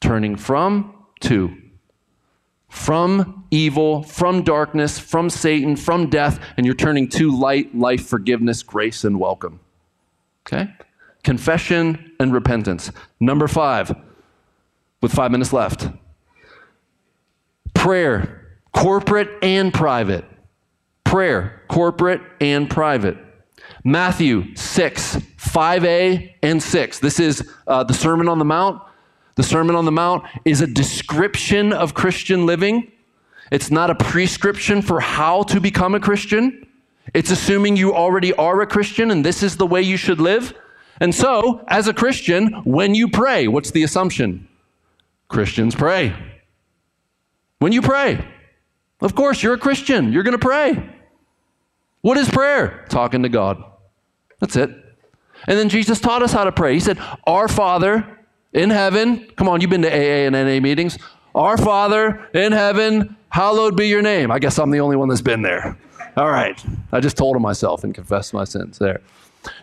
Turning from to. From evil, from darkness, from Satan, from death, and you're turning to light, life, forgiveness, grace, and welcome. Okay? Confession and repentance. Number five, with five minutes left. Prayer, corporate and private. Prayer, corporate and private. Matthew 6, 5a and 6. This is uh, the Sermon on the Mount. The Sermon on the Mount is a description of Christian living. It's not a prescription for how to become a Christian. It's assuming you already are a Christian and this is the way you should live. And so, as a Christian, when you pray, what's the assumption? Christians pray. When you pray, of course, you're a Christian. You're going to pray. What is prayer? Talking to God. That's it. And then Jesus taught us how to pray. He said, Our Father in heaven, come on, you've been to AA and NA meetings. Our Father in heaven, hallowed be your name. I guess I'm the only one that's been there. All right. I just told him myself and confessed my sins there.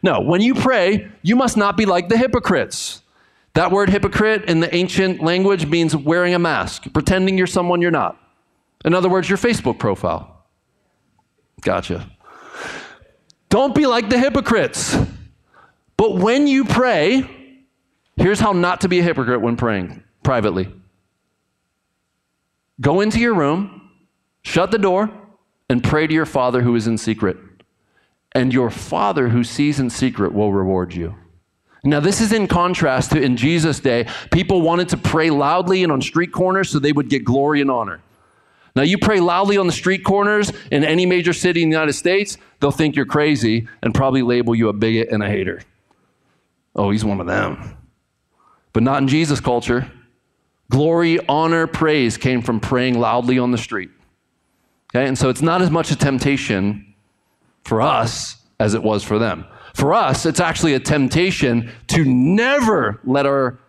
No, when you pray, you must not be like the hypocrites. That word hypocrite in the ancient language means wearing a mask, pretending you're someone you're not. In other words, your Facebook profile. Gotcha. Don't be like the hypocrites. But when you pray, here's how not to be a hypocrite when praying privately go into your room, shut the door, and pray to your Father who is in secret. And your Father who sees in secret will reward you. Now, this is in contrast to in Jesus' day, people wanted to pray loudly and on street corners so they would get glory and honor. Now, you pray loudly on the street corners in any major city in the United States, they'll think you're crazy and probably label you a bigot and a hater. Oh, he's one of them. But not in Jesus' culture. Glory, honor, praise came from praying loudly on the street. Okay, and so it's not as much a temptation for us as it was for them. For us, it's actually a temptation to never let our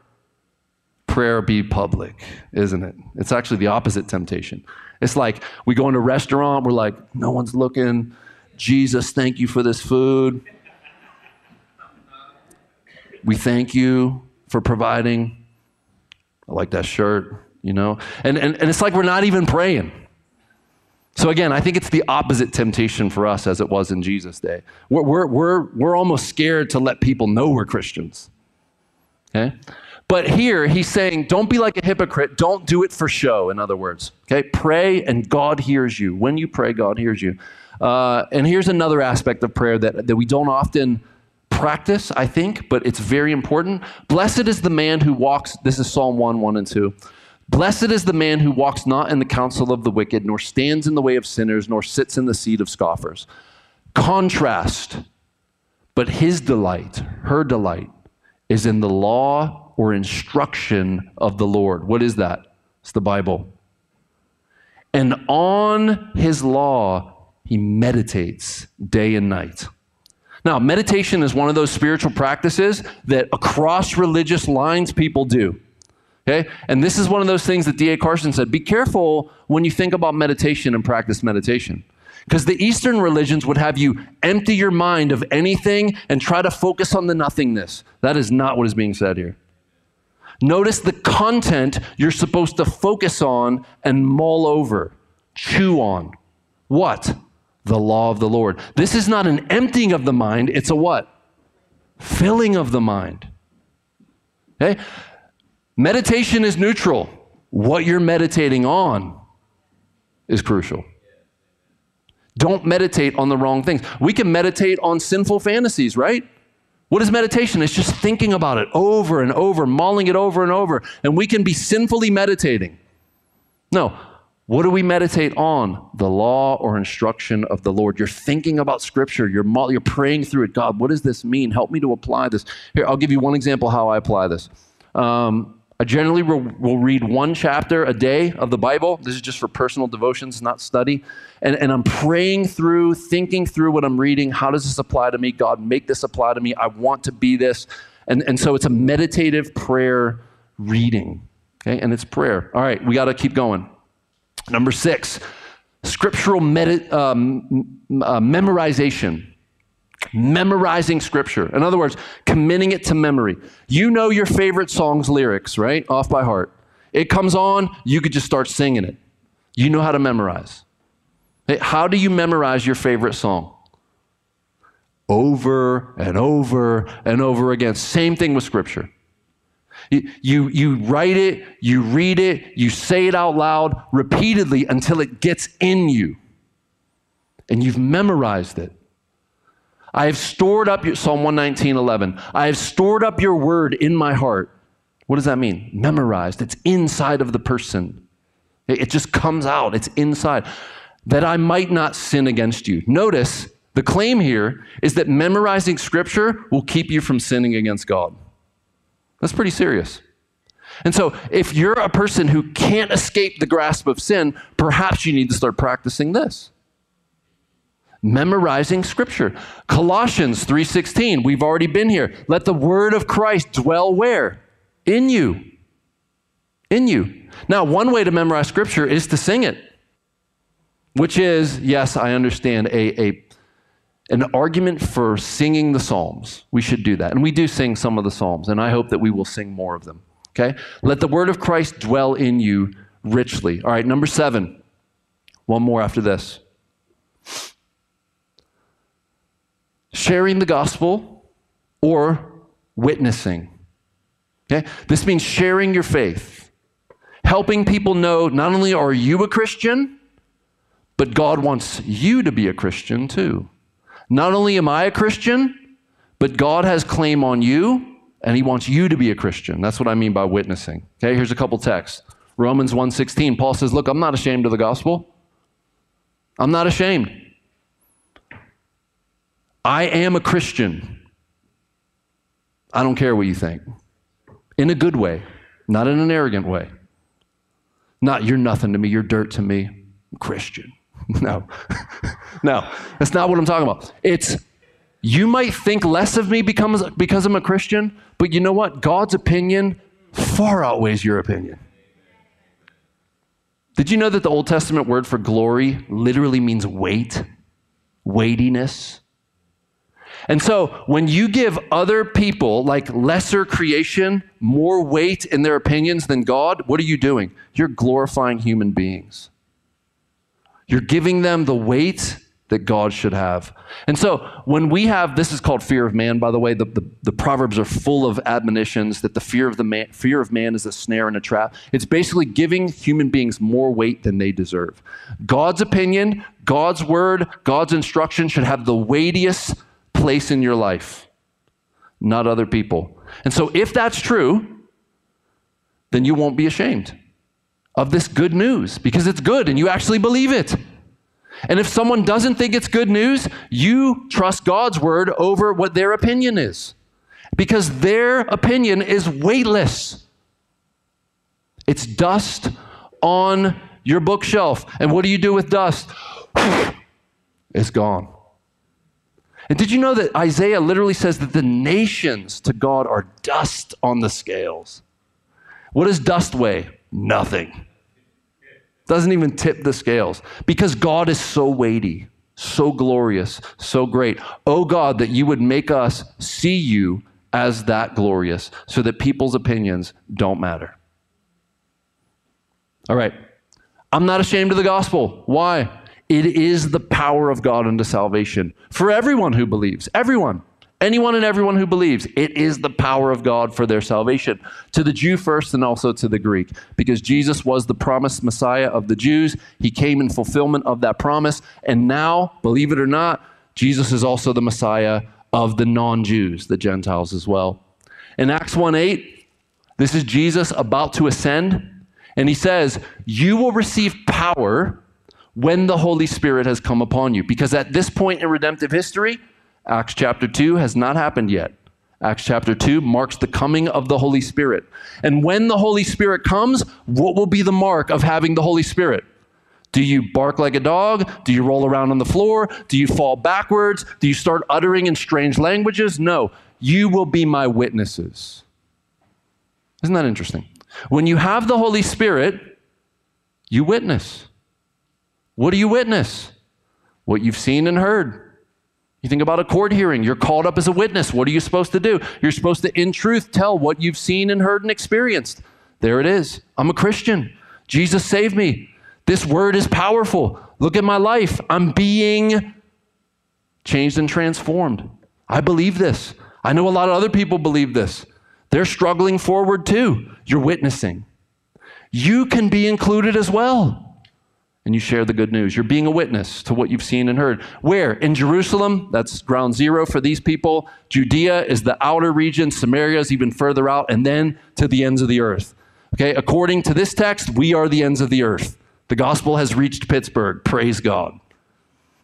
prayer be public, isn't it? It's actually the opposite temptation. It's like we go into a restaurant, we're like, no one's looking. Jesus, thank you for this food. We thank you for providing. I like that shirt, you know? And, and, and it's like we're not even praying. So again, I think it's the opposite temptation for us as it was in Jesus' day. We're, we're, we're, we're almost scared to let people know we're Christians. Okay? But here he's saying, don't be like a hypocrite. Don't do it for show, in other words. Okay? Pray and God hears you. When you pray, God hears you. Uh, and here's another aspect of prayer that, that we don't often practice, I think, but it's very important. Blessed is the man who walks, this is Psalm 1, 1 and 2. Blessed is the man who walks not in the counsel of the wicked, nor stands in the way of sinners, nor sits in the seat of scoffers. Contrast, but his delight, her delight, is in the law or instruction of the Lord. What is that? It's the Bible. And on his law, he meditates day and night. Now, meditation is one of those spiritual practices that across religious lines people do. Okay? And this is one of those things that D.A. Carson said be careful when you think about meditation and practice meditation. Because the Eastern religions would have you empty your mind of anything and try to focus on the nothingness. That is not what is being said here. Notice the content you're supposed to focus on and mull over, chew on. What? The law of the Lord. This is not an emptying of the mind, it's a what? Filling of the mind. Okay? Meditation is neutral. What you're meditating on is crucial. Don't meditate on the wrong things. We can meditate on sinful fantasies, right? What is meditation? It's just thinking about it over and over, mulling it over and over, and we can be sinfully meditating. No, what do we meditate on? The law or instruction of the Lord. You're thinking about Scripture. You're, you're praying through it. God, what does this mean? Help me to apply this. Here, I'll give you one example how I apply this. Um, I generally will, will, read one chapter a day of the Bible. This is just for personal devotions, not study. And, and I'm praying through, thinking through what I'm reading. How does this apply to me? God, make this apply to me. I want to be this. And, and so it's a meditative prayer reading. Okay, and it's prayer. All right, we got to keep going. Number six, scriptural medi- um, uh, memorization memorizing scripture. In other words, committing it to memory. You know your favorite song's lyrics, right? Off by heart. It comes on, you could just start singing it. You know how to memorize. How do you memorize your favorite song? Over and over and over again. Same thing with scripture. You, you, you write it, you read it, you say it out loud repeatedly until it gets in you. And you've memorized it. I have stored up your, Psalm 119, 11. I have stored up your word in my heart. What does that mean? Memorized. It's inside of the person. It just comes out. It's inside. That I might not sin against you. Notice The claim here is that memorizing scripture will keep you from sinning against God. That's pretty serious. And so, if you're a person who can't escape the grasp of sin, perhaps you need to start practicing this. Memorizing scripture. Colossians 3:16, we've already been here. Let the word of Christ dwell where? In you. In you. Now, one way to memorize scripture is to sing it. Which is, yes, I understand a, a an argument for singing the Psalms. We should do that. And we do sing some of the Psalms, and I hope that we will sing more of them. Okay? Let the word of Christ dwell in you richly. All right, number seven. One more after this. Sharing the gospel or witnessing. Okay? This means sharing your faith, helping people know not only are you a Christian, but God wants you to be a Christian too. Not only am I a Christian, but God has claim on you and he wants you to be a Christian. That's what I mean by witnessing. Okay, here's a couple texts. Romans 1:16. Paul says, "Look, I'm not ashamed of the gospel. I'm not ashamed. I am a Christian. I don't care what you think. In a good way, not in an arrogant way. Not you're nothing to me, you're dirt to me. I'm Christian. No. no. That's not what I'm talking about. It's you might think less of me because, because I'm a Christian, but you know what? God's opinion far outweighs your opinion. Did you know that the Old Testament word for glory literally means weight, weightiness? And so when you give other people, like lesser creation, more weight in their opinions than God, what are you doing? You're glorifying human beings. You're giving them the weight that God should have. And so when we have this is called fear of man, by the way, the, the, the, Proverbs are full of admonitions that the fear of the man, fear of man is a snare and a trap. It's basically giving human beings more weight than they deserve. God's opinion, God's word, God's instruction should have the weightiest place in your life, not other people. And so if that's true, then you won't be ashamed of this good news because it's good and you actually believe it. And if someone doesn't think it's good news, you trust God's word over what their opinion is because their opinion is weightless. It's dust on your bookshelf. And what do you do with dust? it's gone. And did you know that Isaiah literally says that the nations to God are dust on the scales? What does dust weigh? Nothing. Doesn't even tip the scales because God is so weighty, so glorious, so great. Oh God, that you would make us see you as that glorious so that people's opinions don't matter. All right. I'm not ashamed of the gospel. Why? It is the power of God unto salvation for everyone who believes. Everyone. Anyone and everyone who believes, it is the power of God for their salvation. To the Jew first and also to the Greek, because Jesus was the promised Messiah of the Jews. He came in fulfillment of that promise. And now, believe it or not, Jesus is also the Messiah of the non Jews, the Gentiles as well. In Acts 1 8, this is Jesus about to ascend. And he says, You will receive power when the Holy Spirit has come upon you. Because at this point in redemptive history, Acts chapter 2 has not happened yet. Acts chapter 2 marks the coming of the Holy Spirit. And when the Holy Spirit comes, what will be the mark of having the Holy Spirit? Do you bark like a dog? Do you roll around on the floor? Do you fall backwards? Do you start uttering in strange languages? No. You will be my witnesses. Isn't that interesting? When you have the Holy Spirit, you witness. What do you witness? What you've seen and heard. You think about a court hearing, you're called up as a witness. What are you supposed to do? You're supposed to, in truth, tell what you've seen and heard and experienced. There it is. I'm a Christian. Jesus saved me. This word is powerful. Look at my life. I'm being changed and transformed. I believe this. I know a lot of other people believe this. They're struggling forward too. You're witnessing. You can be included as well and you share the good news. You're being a witness to what you've seen and heard. Where? In Jerusalem, that's ground zero for these people. Judea is the outer region, Samaria is even further out, and then to the ends of the earth. Okay, according to this text, we are the ends of the earth. The gospel has reached Pittsburgh. Praise God.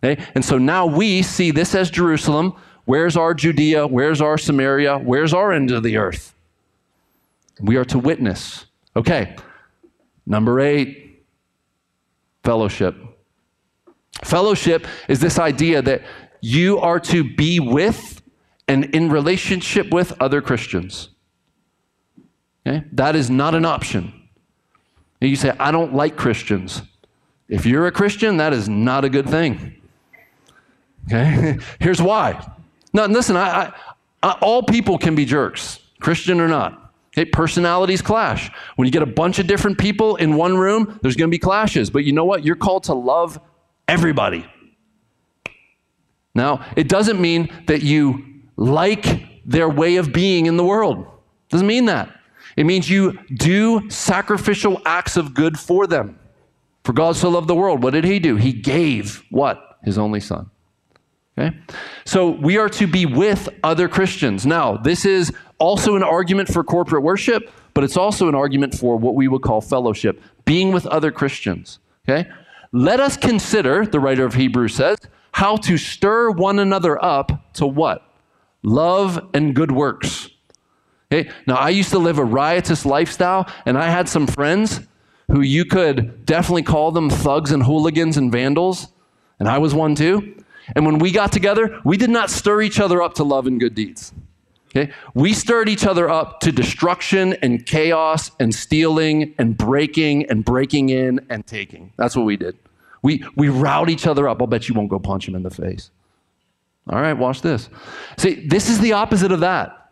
Okay? And so now we see this as Jerusalem. Where's our Judea? Where's our Samaria? Where's our end of the earth? We are to witness. Okay. Number eight, fellowship. Fellowship is this idea that you are to be with and in relationship with other Christians. Okay? That is not an option. And you say, I don't like Christians. If you're a Christian, that is not a good thing. Okay? Here's why. Now, listen, I, I, I, all people can be jerks, Christian or not. Okay, personalities clash. When you get a bunch of different people in one room, there's going to be clashes. But you know what? You're called to love everybody. Now, it doesn't mean that you like their way of being in the world. Doesn't mean that. It means you do sacrificial acts of good for them. For God so loved the world, what did he do? He gave what? His only son. Okay? So we are to be with other Christians. Now, this is also an argument for corporate worship, but it's also an argument for what we would call fellowship, being with other Christians. Okay? Let us consider, the writer of Hebrews says, how to stir one another up to what? Love and good works. Okay? Now, I used to live a riotous lifestyle, and I had some friends who you could definitely call them thugs and hooligans and vandals, and I was one too. And when we got together, we did not stir each other up to love and good deeds. Okay? We stirred each other up to destruction and chaos and stealing and breaking and breaking in and taking. That's what we did. We, we route each other up. I'll bet you won't go punch him in the face. All right, watch this. See, this is the opposite of that.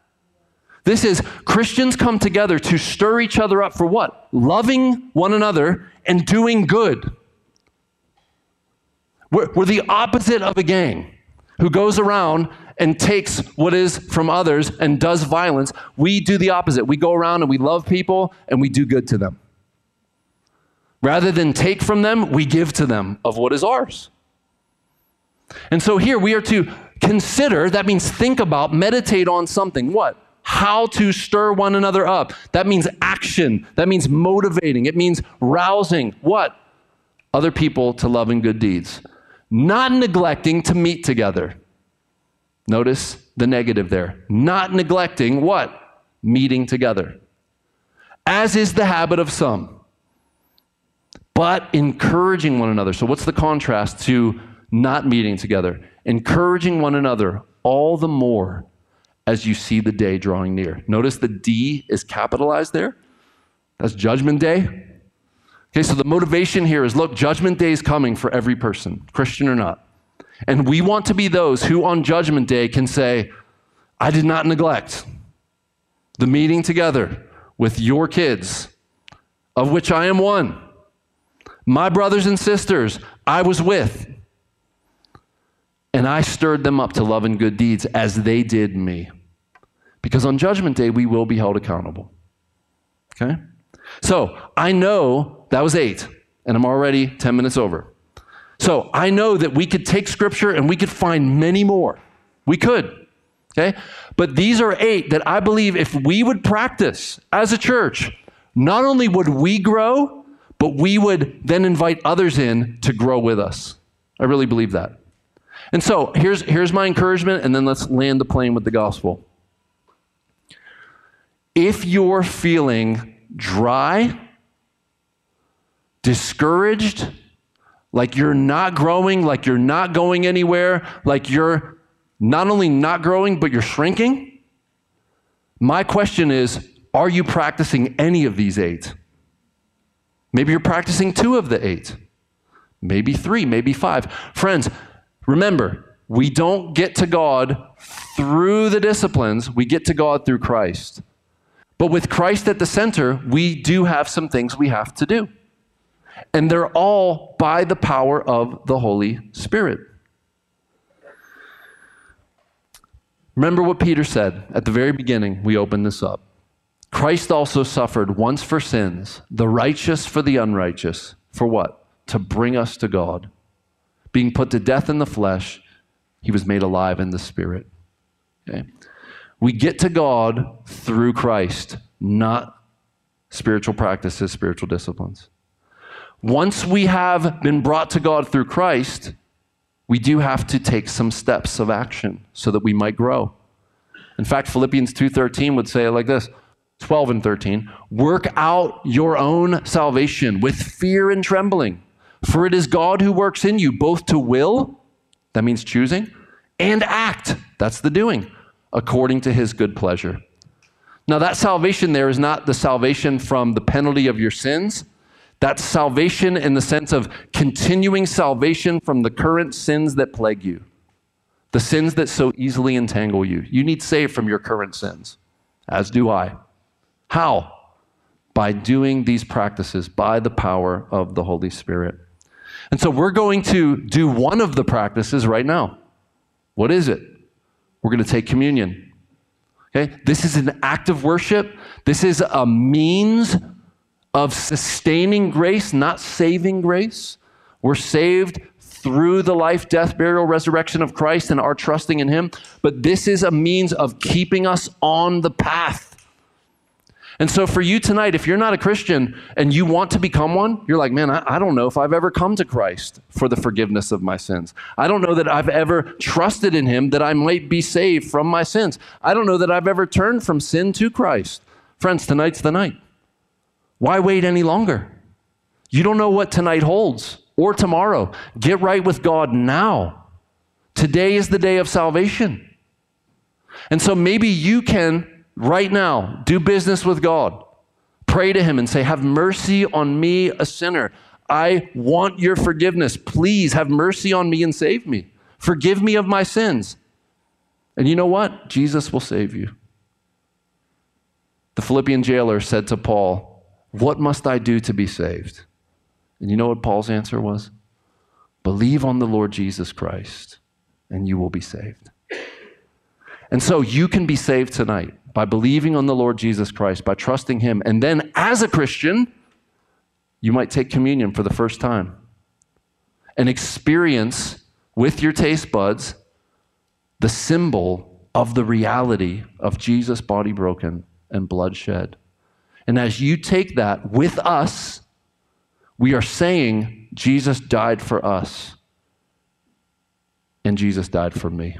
This is Christians come together to stir each other up for what? Loving one another and doing good. We're, we're the opposite of a gang who goes around and takes what is from others and does violence. We do the opposite. We go around and we love people and we do good to them. Rather than take from them, we give to them of what is ours. And so here we are to consider, that means think about, meditate on something. What? How to stir one another up. That means action. That means motivating. It means rousing what? Other people to love and good deeds. Not neglecting to meet together. Notice the negative there. Not neglecting what? Meeting together. As is the habit of some but encouraging one another. So, what's the contrast to not meeting together? Encouraging one another all the more as you see the day drawing near. Notice the D is capitalized there. That's Judgment Day. Okay, so the motivation here is look, Judgment Day is coming for every person, Christian or not. And we want to be those who on Judgment Day can say, I did not neglect the meeting together with your kids, of which I am one. My brothers and sisters, I was with. And I stirred them up to love and good deeds as they did me. Because on Judgment Day, we will be held accountable. Okay? So I know that was eight, and I'm already 10 minutes over. So I know that we could take scripture and we could find many more. We could. Okay? But these are eight that I believe if we would practice as a church, not only would we grow, but we would then invite others in to grow with us. I really believe that. And so here's, here's my encouragement, and then let's land the plane with the gospel. If you're feeling dry, discouraged, like you're not growing, like you're not going anywhere, like you're not only not growing, but you're shrinking, my question is are you practicing any of these eight? Maybe you're practicing two of the eight, maybe three, maybe five. Friends, remember, we don't get to God through the disciplines, we get to God through Christ. But with Christ at the center, we do have some things we have to do. And they're all by the power of the Holy Spirit. Remember what Peter said at the very beginning, we opened this up. Christ also suffered once for sins, the righteous for the unrighteous. For what? To bring us to God. Being put to death in the flesh, he was made alive in the spirit. Okay? We get to God through Christ, not spiritual practices, spiritual disciplines. Once we have been brought to God through Christ, we do have to take some steps of action so that we might grow. In fact, Philippians 2:13 would say it like this. 12 and 13, work out your own salvation with fear and trembling, for it is God who works in you both to will, that means choosing, and act, that's the doing, according to his good pleasure. Now, that salvation there is not the salvation from the penalty of your sins. That's salvation in the sense of continuing salvation from the current sins that plague you, the sins that so easily entangle you. You need saved from your current sins, as do I. How? By doing these practices by the power of the Holy Spirit. And so we're going to do one of the practices right now. What is it? We're going to take communion. Okay? This is an act of worship. This is a means of sustaining grace, not saving grace. We're saved through the life, death, burial, resurrection of Christ and our trusting in Him. But this is a means of keeping us on the path. And so, for you tonight, if you're not a Christian and you want to become one, you're like, man, I, I, don't know if I've ever come to Christ for the forgiveness of my sins. I don't know that I've ever trusted in Him that I might be saved from my sins. I don't know that I've ever turned from sin to Christ. Friends, tonight's the night. Why wait any longer? You don't know what tonight holds or tomorrow. Get right with God now. Today is the day of salvation. And so maybe you can right now, do business with God. Pray to Him and say, Have mercy on me, a sinner. I want your forgiveness. Please have mercy on me and save me. Forgive me of my sins. And you know what? Jesus will save you. The Philippian jailer said to Paul, What must I do to be saved? And you know what Paul's answer was? Believe on the Lord Jesus Christ, and you will be saved. And so you can be saved tonight by believing on the Lord Jesus Christ, by trusting Him. And then, as a Christian, you might take communion for the first time and experience with your taste buds the symbol of the reality of Jesus' body broken and blood shed. And as you take that with us, we are saying Jesus died for us and Jesus died for me.